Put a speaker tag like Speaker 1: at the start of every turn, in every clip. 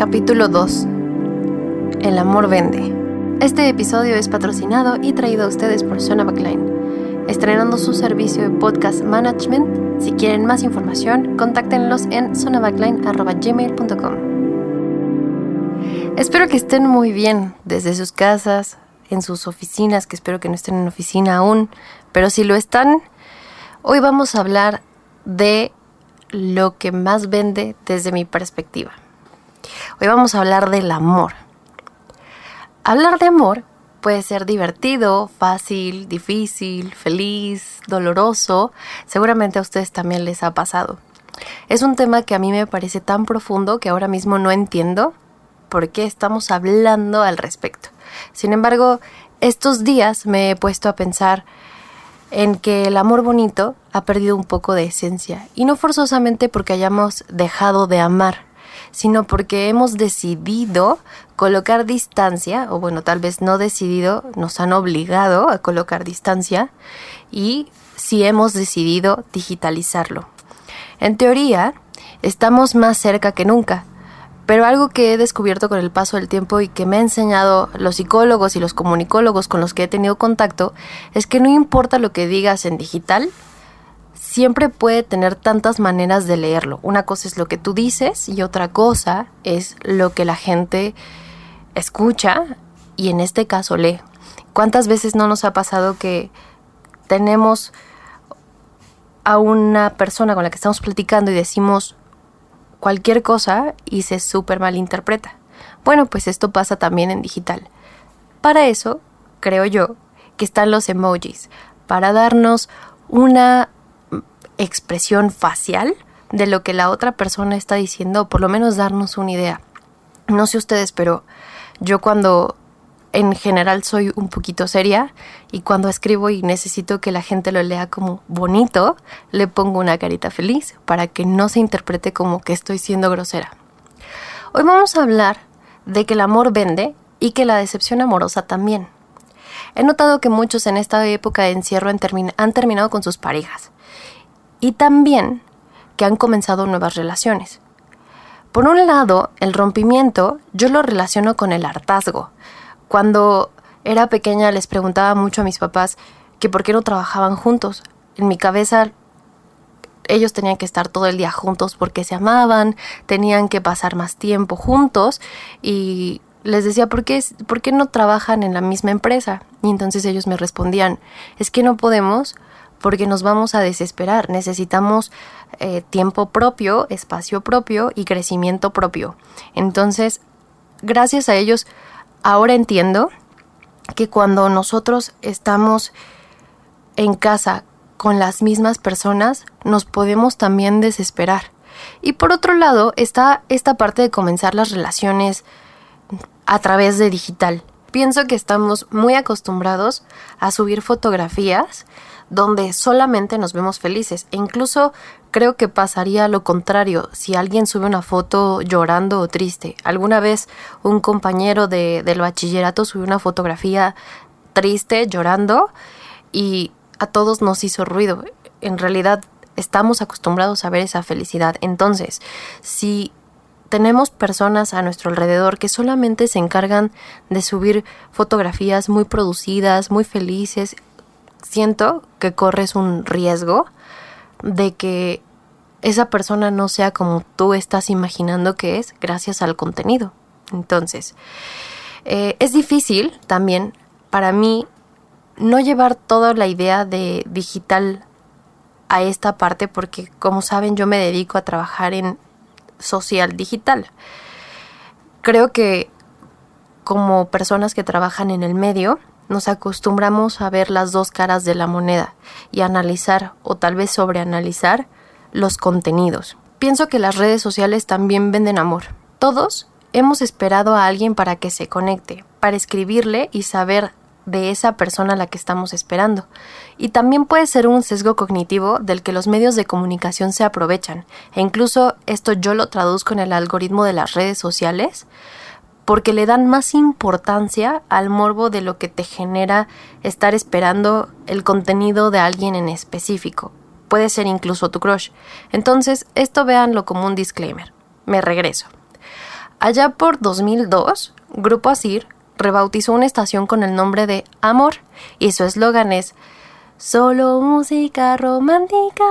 Speaker 1: Capítulo 2. El amor vende. Este episodio es patrocinado y traído a ustedes por Sona Backline, estrenando su servicio de podcast management. Si quieren más información, contáctenlos en sonabackline.gmail.com. Espero que estén muy bien desde sus casas, en sus oficinas, que espero que no estén en oficina aún, pero si lo están, hoy vamos a hablar de lo que más vende desde mi perspectiva. Hoy vamos a hablar del amor. Hablar de amor puede ser divertido, fácil, difícil, feliz, doloroso. Seguramente a ustedes también les ha pasado. Es un tema que a mí me parece tan profundo que ahora mismo no entiendo por qué estamos hablando al respecto. Sin embargo, estos días me he puesto a pensar en que el amor bonito ha perdido un poco de esencia, y no forzosamente porque hayamos dejado de amar, sino porque hemos decidido colocar distancia, o bueno, tal vez no decidido, nos han obligado a colocar distancia, y si hemos decidido digitalizarlo. En teoría, estamos más cerca que nunca, pero algo que he descubierto con el paso del tiempo y que me han enseñado los psicólogos y los comunicólogos con los que he tenido contacto es que no importa lo que digas en digital, siempre puede tener tantas maneras de leerlo. Una cosa es lo que tú dices y otra cosa es lo que la gente escucha y en este caso lee. ¿Cuántas veces no nos ha pasado que tenemos a una persona con la que estamos platicando y decimos cualquier cosa y se súper malinterpreta. Bueno, pues esto pasa también en digital. Para eso, creo yo, que están los emojis, para darnos una expresión facial de lo que la otra persona está diciendo, o por lo menos darnos una idea. No sé ustedes, pero yo cuando en general soy un poquito seria y cuando escribo y necesito que la gente lo lea como bonito, le pongo una carita feliz para que no se interprete como que estoy siendo grosera. Hoy vamos a hablar de que el amor vende y que la decepción amorosa también. He notado que muchos en esta época de encierro han, terminado con sus parejas y también que han comenzado nuevas relaciones. Por un lado, el rompimiento yo lo relaciono con el hartazgo, cuando era pequeña les preguntaba mucho a mis papás que por qué no trabajaban juntos. En mi cabeza ellos tenían que estar todo el día juntos porque se amaban, tenían que pasar más tiempo juntos y les decía, ¿por qué, ¿por qué no trabajan en la misma empresa? Y entonces ellos me respondían, es que no podemos porque nos vamos a desesperar, necesitamos eh, tiempo propio, espacio propio y crecimiento propio. Entonces, gracias a ellos ahora entiendo que cuando nosotros estamos en casa con las mismas personas, nos podemos también desesperar. Y por otro lado está esta parte de comenzar las relaciones a través de digital. Pienso que estamos muy acostumbrados a subir fotografías donde solamente nos vemos felices. E incluso creo que pasaría lo contrario si alguien sube una foto llorando o triste. Alguna vez un compañero de, del bachillerato subió una fotografía triste, llorando, y a todos nos hizo ruido. En realidad estamos acostumbrados a ver esa felicidad. Entonces, si tenemos personas a nuestro alrededor que solamente se encargan de subir fotografías muy producidas, muy felices, siento que corres un riesgo de que esa persona no sea como tú estás imaginando que es gracias al contenido. Entonces, eh, es difícil también para mí no llevar toda la idea de digital a esta parte porque como saben yo me dedico a trabajar en social digital. Creo que como personas que trabajan en el medio, nos acostumbramos a ver las dos caras de la moneda y analizar o tal vez sobreanalizar los contenidos. Pienso que las redes sociales también venden amor. Todos hemos esperado a alguien para que se conecte, para escribirle y saber de esa persona a la que estamos esperando. Y también puede ser un sesgo cognitivo del que los medios de comunicación se aprovechan. E incluso esto yo lo traduzco en el algoritmo de las redes sociales porque le dan más importancia al morbo de lo que te genera estar esperando el contenido de alguien en específico. Puede ser incluso tu crush. Entonces, esto véanlo como un disclaimer. Me regreso. Allá por 2002, Grupo Asir rebautizó una estación con el nombre de Amor y su eslogan es Solo música romántica.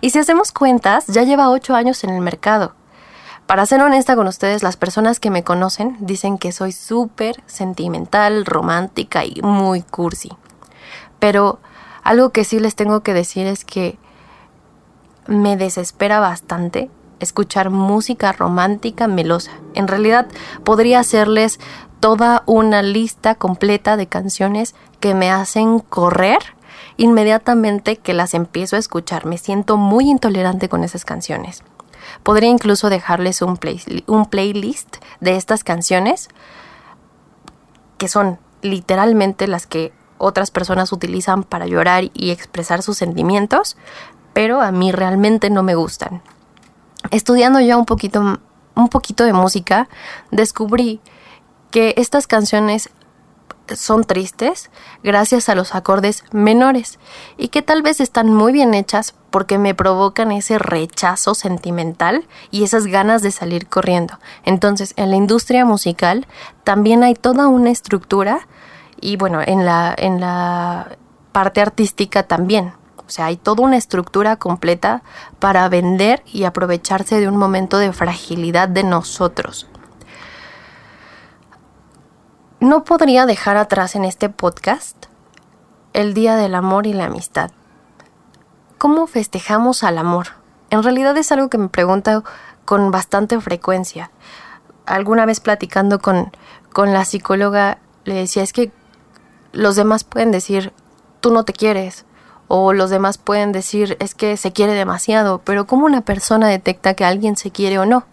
Speaker 1: Y si hacemos cuentas, ya lleva ocho años en el mercado. Para ser honesta con ustedes, las personas que me conocen dicen que soy súper sentimental, romántica y muy cursi. Pero algo que sí les tengo que decir es que me desespera bastante escuchar música romántica melosa. En realidad podría hacerles toda una lista completa de canciones que me hacen correr inmediatamente que las empiezo a escuchar. Me siento muy intolerante con esas canciones. Podría incluso dejarles un, playlist de estas canciones que son literalmente las que otras personas utilizan para llorar y expresar sus sentimientos, pero a mí realmente no me gustan. Estudiando ya un poquito, un poquito de música, descubrí que estas canciones son tristes gracias a los acordes menores y que tal vez están muy bien hechas porque me provocan ese rechazo sentimental y esas ganas de salir corriendo. Entonces, en la industria musical también hay toda una estructura y bueno, en la, en la parte artística también. O sea, hay toda una estructura completa para vender y aprovecharse de un momento de fragilidad de nosotros. No podría dejar atrás en este podcast el Día del Amor y la Amistad. ¿Cómo festejamos al amor? En realidad es algo que me pregunto con bastante frecuencia. Alguna vez platicando con, con la psicóloga le decía, es que los demás pueden decir, tú no te quieres, o los demás pueden decir, es que se quiere demasiado, pero ¿cómo una persona detecta que alguien se quiere o no?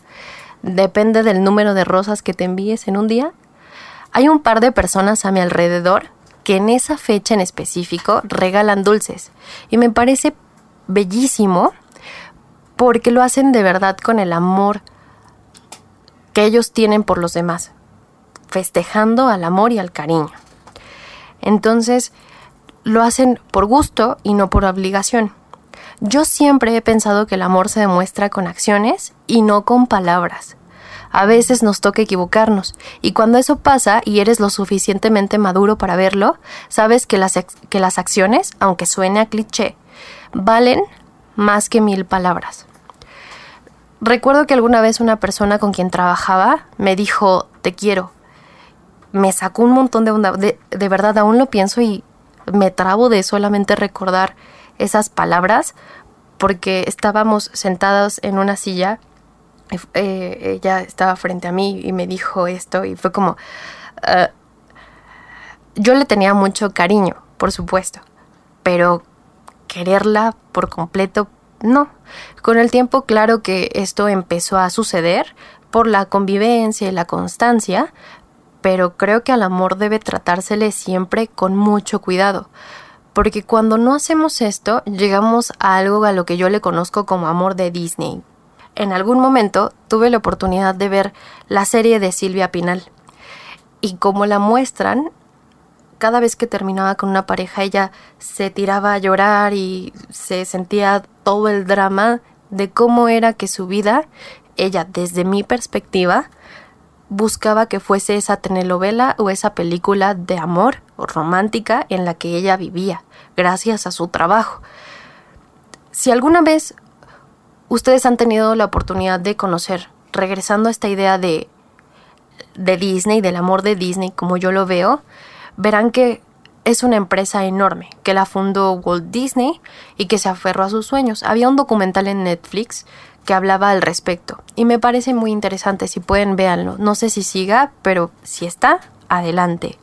Speaker 1: ¿Depende del número de rosas que te envíes en un día? Hay un par de personas a mi alrededor que en esa fecha en específico regalan dulces y me parece bellísimo porque lo hacen de verdad con el amor que ellos tienen por los demás, festejando al amor y al cariño. Entonces, lo hacen por gusto y no por obligación. Yo siempre he pensado que el amor se demuestra con acciones y no con palabras. A veces nos toca equivocarnos, y cuando eso pasa y eres lo suficientemente maduro para verlo, sabes que las, que las acciones, aunque suene a cliché, valen más que mil palabras. Recuerdo que alguna vez una persona con quien trabajaba me dijo, te quiero. Me sacó un montón de onda, de, de verdad aún lo pienso y me trabo de solamente recordar esas palabras porque estábamos sentados en una silla, eh, ella estaba frente a mí y me dijo esto y fue como... Ah, yo le tenía mucho cariño, por supuesto, pero quererla por completo, no. Con el tiempo, claro que esto empezó a suceder por la convivencia y la constancia, pero creo que al amor debe tratársele siempre con mucho cuidado, porque cuando no hacemos esto llegamos a algo a lo que yo le conozco como amor de Disney. En algún momento tuve la oportunidad de ver la serie de Silvia Pinal y como la muestran, cada vez que terminaba con una pareja ella se tiraba a llorar y se sentía todo el drama de cómo era que su vida, ella desde mi perspectiva, buscaba que fuese esa telenovela o esa película de amor o romántica en la que ella vivía, gracias a su trabajo. Si alguna vez ustedes han tenido la oportunidad de conocer, regresando a esta idea de, de Disney, del amor de Disney, como yo lo veo, verán que es una empresa enorme, que la fundó Walt Disney y que se aferró a sus sueños. Había un documental en Netflix que hablaba al respecto. Y me parece muy interesante, si pueden véanlo. No sé si siga, pero si está, adelante.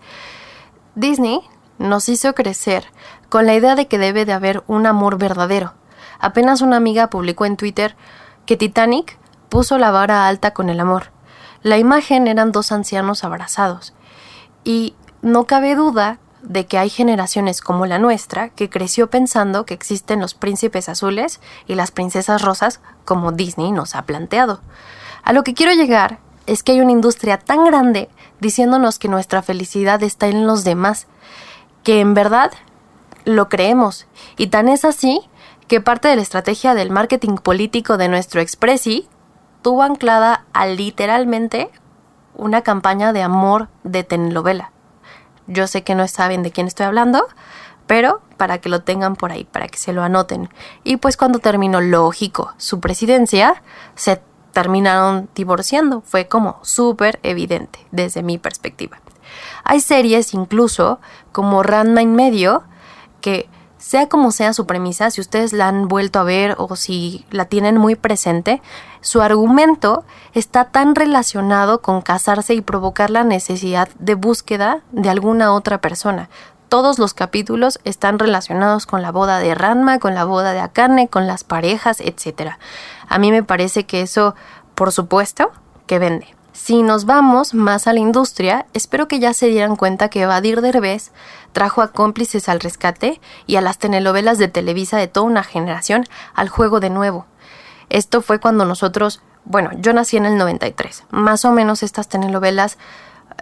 Speaker 1: Disney nos hizo crecer con la idea de que debe de haber un amor verdadero. Apenas una amiga publicó en Twitter que Titanic puso la vara alta con el amor. La imagen eran dos ancianos abrazados. Y no cabe duda de que hay generaciones como la nuestra que creció pensando que existen los príncipes azules y las princesas rosas como Disney nos ha planteado. A lo que quiero llegar es que hay una industria tan grande diciéndonos que nuestra felicidad está en los demás, que en verdad lo creemos, y tan es así que parte de la estrategia del marketing político de nuestro Expressi tuvo anclada a literalmente una campaña de amor de telenovela. Yo sé que no saben de quién estoy hablando, pero para que lo tengan por ahí, para que se lo anoten. Y pues cuando terminó lógico su presidencia, se terminaron divorciando. Fue como súper evidente desde mi perspectiva. Hay series incluso como Ranma en medio que sea como sea su premisa, si ustedes la han vuelto a ver o si la tienen muy presente, su argumento está tan relacionado con casarse y provocar la necesidad de búsqueda de alguna otra persona todos los capítulos están relacionados con la boda de Ranma, con la boda de Akane, con las parejas, etc. A mí me parece que eso, por supuesto, que vende. Si nos vamos más a la industria, espero que ya se dieran cuenta que Badir Derbez trajo a cómplices al rescate y a las telenovelas de Televisa de toda una generación al juego de nuevo. Esto fue cuando nosotros, bueno, yo nací en el 93. Más o menos estas telenovelas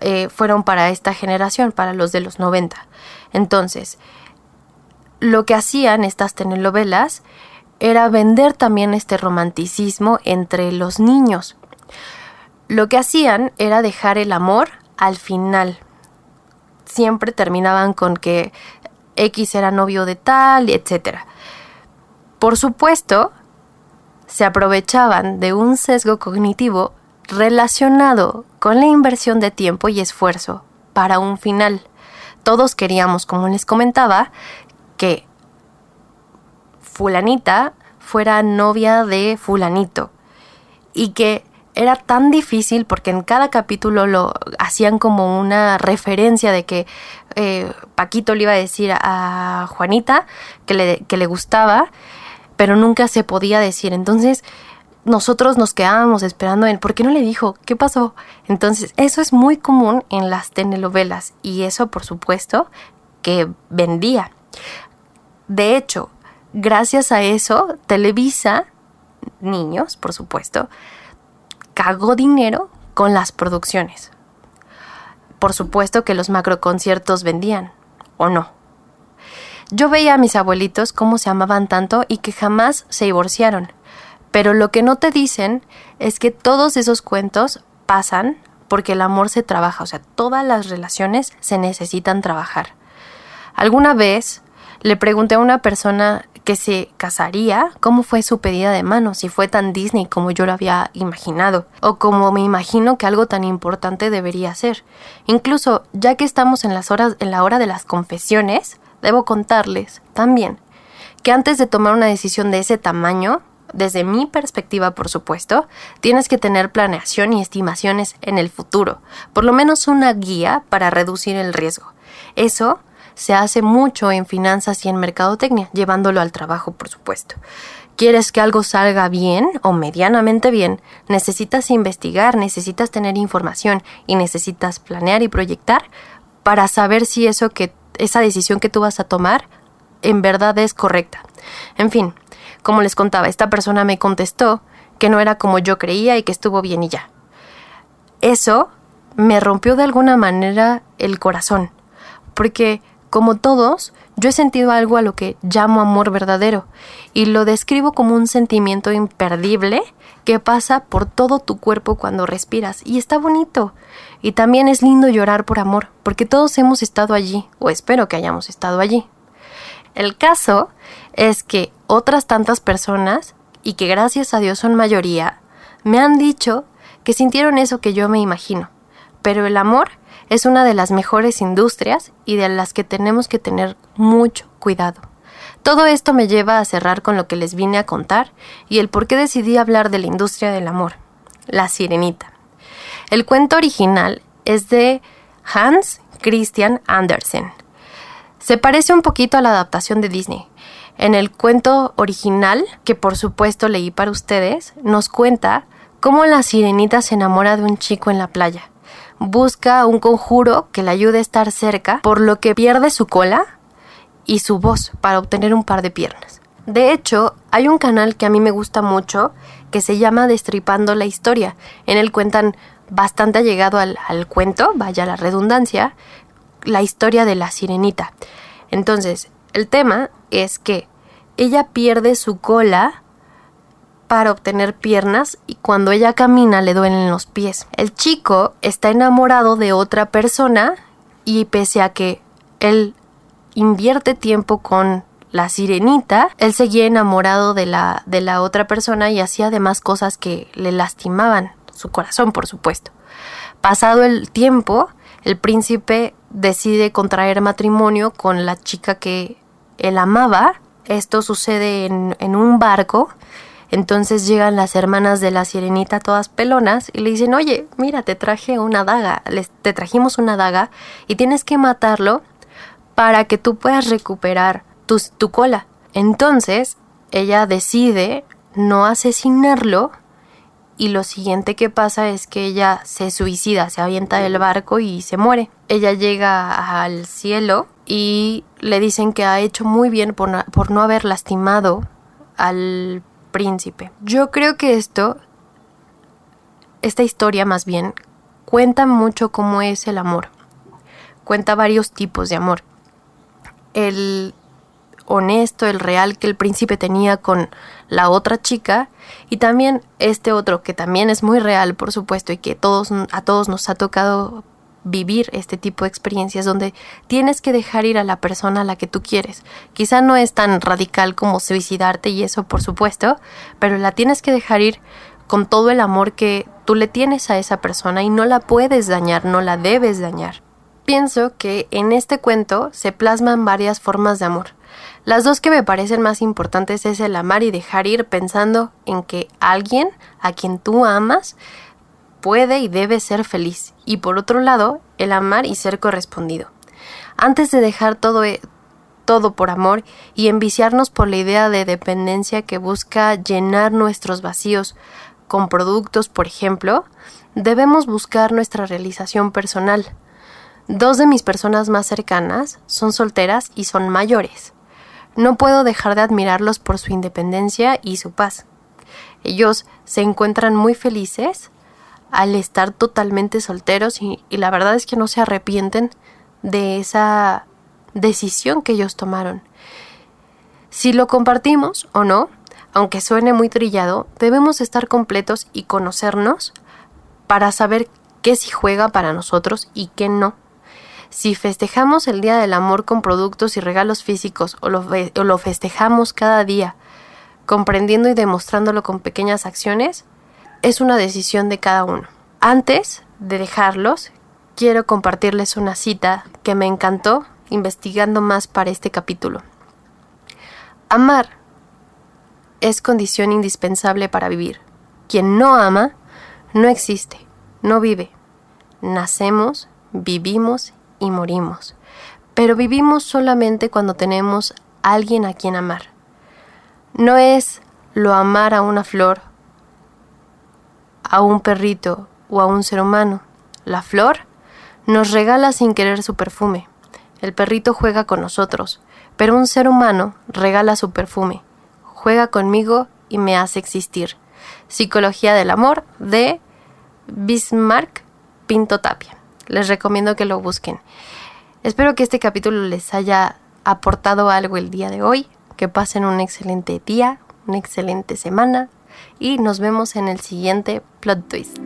Speaker 1: eh, fueron para esta generación, para los de los 90. Entonces, lo que hacían estas telenovelas era vender también este romanticismo entre los niños. Lo que hacían era dejar el amor al final. Siempre terminaban con que X era novio de tal, etc. Por supuesto, se aprovechaban de un sesgo cognitivo relacionado con la inversión de tiempo y esfuerzo para un final. Todos queríamos, como les comentaba, que fulanita fuera novia de fulanito y que era tan difícil porque en cada capítulo lo hacían como una referencia de que eh, Paquito le iba a decir a Juanita que le, que le gustaba, pero nunca se podía decir. Entonces nosotros nos quedábamos esperando en ¿por qué no le dijo? ¿Qué pasó? Entonces, eso es muy común en las telenovelas y eso, por supuesto, que vendía. De hecho, gracias a eso, Televisa, niños, por supuesto, cagó dinero con las producciones. Por supuesto que los macroconciertos vendían, ¿o no? Yo veía a mis abuelitos cómo se amaban tanto y que jamás se divorciaron. Pero lo que no te dicen es que todos esos cuentos pasan porque el amor se trabaja, o sea, todas las relaciones se necesitan trabajar. Alguna vez le pregunté a una persona que se casaría cómo fue su pedida de mano, si fue tan Disney como yo lo había imaginado, o como me imagino que algo tan importante debería ser. Incluso, ya que estamos en las horas, en la hora de las confesiones, debo contarles también que antes de tomar una decisión de ese tamaño, desde mi perspectiva, por supuesto, tienes que tener planeación y estimaciones en el futuro, por lo menos una guía para reducir el riesgo. Eso se hace mucho en finanzas y en mercadotecnia, llevándolo al trabajo, por supuesto. ¿Quieres que algo salga bien o medianamente bien? Necesitas investigar, necesitas tener información y necesitas planear y proyectar para saber si eso que esa decisión que tú vas a tomar en verdad es correcta. En fin, como les contaba, esta persona me contestó que no era como yo creía y que estuvo bien y ya. Eso me rompió de alguna manera el corazón, porque como todos, yo he sentido algo a lo que llamo amor verdadero y lo describo como un sentimiento imperdible que pasa por todo tu cuerpo cuando respiras y está bonito. Y también es lindo llorar por amor, porque todos hemos estado allí, o espero que hayamos estado allí. El caso es que otras tantas personas, y que gracias a Dios son mayoría, me han dicho que sintieron eso que yo me imagino. Pero el amor es una de las mejores industrias y de las que tenemos que tener mucho cuidado. Todo esto me lleva a cerrar con lo que les vine a contar y el por qué decidí hablar de la industria del amor, la sirenita. El cuento original es de Hans Christian Andersen se parece un poquito a la adaptación de Disney. En el cuento original, que por supuesto leí para ustedes, nos cuenta cómo la sirenita se enamora de un chico en la playa. Busca un conjuro que le ayude a estar cerca, por lo que pierde su cola y su voz para obtener un par de piernas. De hecho, hay un canal que a mí me gusta mucho que se llama Destripando la Historia. En él cuentan bastante allegado al, al cuento, vaya la redundancia, la historia de la sirenita. Entonces, el tema es que ella pierde su cola para obtener piernas y cuando ella camina le duelen los pies. El chico está enamorado de otra persona y pese a que él invierte tiempo con la sirenita, él seguía enamorado de la, de la otra persona y hacía además cosas que le lastimaban su corazón, por supuesto. Pasado el tiempo, el príncipe decide contraer matrimonio con la chica que él amaba. Esto sucede en, en un barco entonces llegan las hermanas de la sirenita todas pelonas y le dicen, oye, mira, te traje una daga, te trajimos una daga y tienes que matarlo para que tú puedas recuperar tu, tu cola. Entonces ella decide no asesinarlo y lo siguiente que pasa es que ella se suicida, se avienta del barco y se muere. Ella llega al cielo y le dicen que ha hecho muy bien por por no haber lastimado al príncipe. Yo creo que esto, esta historia más bien, cuenta mucho cómo es el amor. Cuenta varios tipos de amor. El honesto, el real que el príncipe tenía con la otra chica y también este otro que también es muy real, por supuesto, y que a todos nos ha tocado vivir este tipo de experiencias donde tienes que dejar ir a la persona a la que tú quieres. Quizá no es tan radical como suicidarte y eso por supuesto, pero la tienes que dejar ir con todo el amor que tú le tienes a esa persona y no la puedes dañar, no la debes dañar. Pienso que en este cuento se plasman varias formas de amor. Las dos que me parecen más importantes es el amar y dejar ir pensando en que alguien a quien tú amas puede y debe ser feliz, y por otro lado, el amar y ser correspondido. Antes de dejar todo, e, todo por amor y enviciarnos por la idea de dependencia que busca llenar nuestros vacíos con productos, por ejemplo, debemos buscar nuestra realización personal. Dos de mis personas más cercanas son solteras y son mayores. No puedo dejar de admirarlos por su independencia y su paz. Ellos se encuentran muy felices al estar totalmente solteros y, la verdad es que no se arrepienten de esa decisión que ellos tomaron. Si lo compartimos o no, aunque suene muy trillado, debemos estar completos y conocernos para saber qué sí juega para nosotros y qué no. Si festejamos el Día del Amor con productos y regalos físicos o lo, o lo festejamos cada día, comprendiendo y demostrándolo con pequeñas acciones, es una decisión de cada uno. Antes de dejarlos, quiero compartirles una cita que me encantó investigando más para este capítulo. Amar es condición indispensable para vivir. Quien no ama, no existe, no vive. Nacemos, vivimos y morimos. Pero vivimos solamente cuando tenemos alguien a quien amar. No es lo amar a una flor a un perrito o a un ser humano. La flor nos regala sin querer su perfume. El perrito juega con nosotros, pero un ser humano regala su perfume. Juega conmigo y me hace existir. Psicología del amor de Bismarck Pinto Tapia. Les recomiendo que lo busquen. Espero que este capítulo les haya aportado algo el día de hoy. Que pasen un excelente día, una excelente semana, y nos vemos en el siguiente plot twist.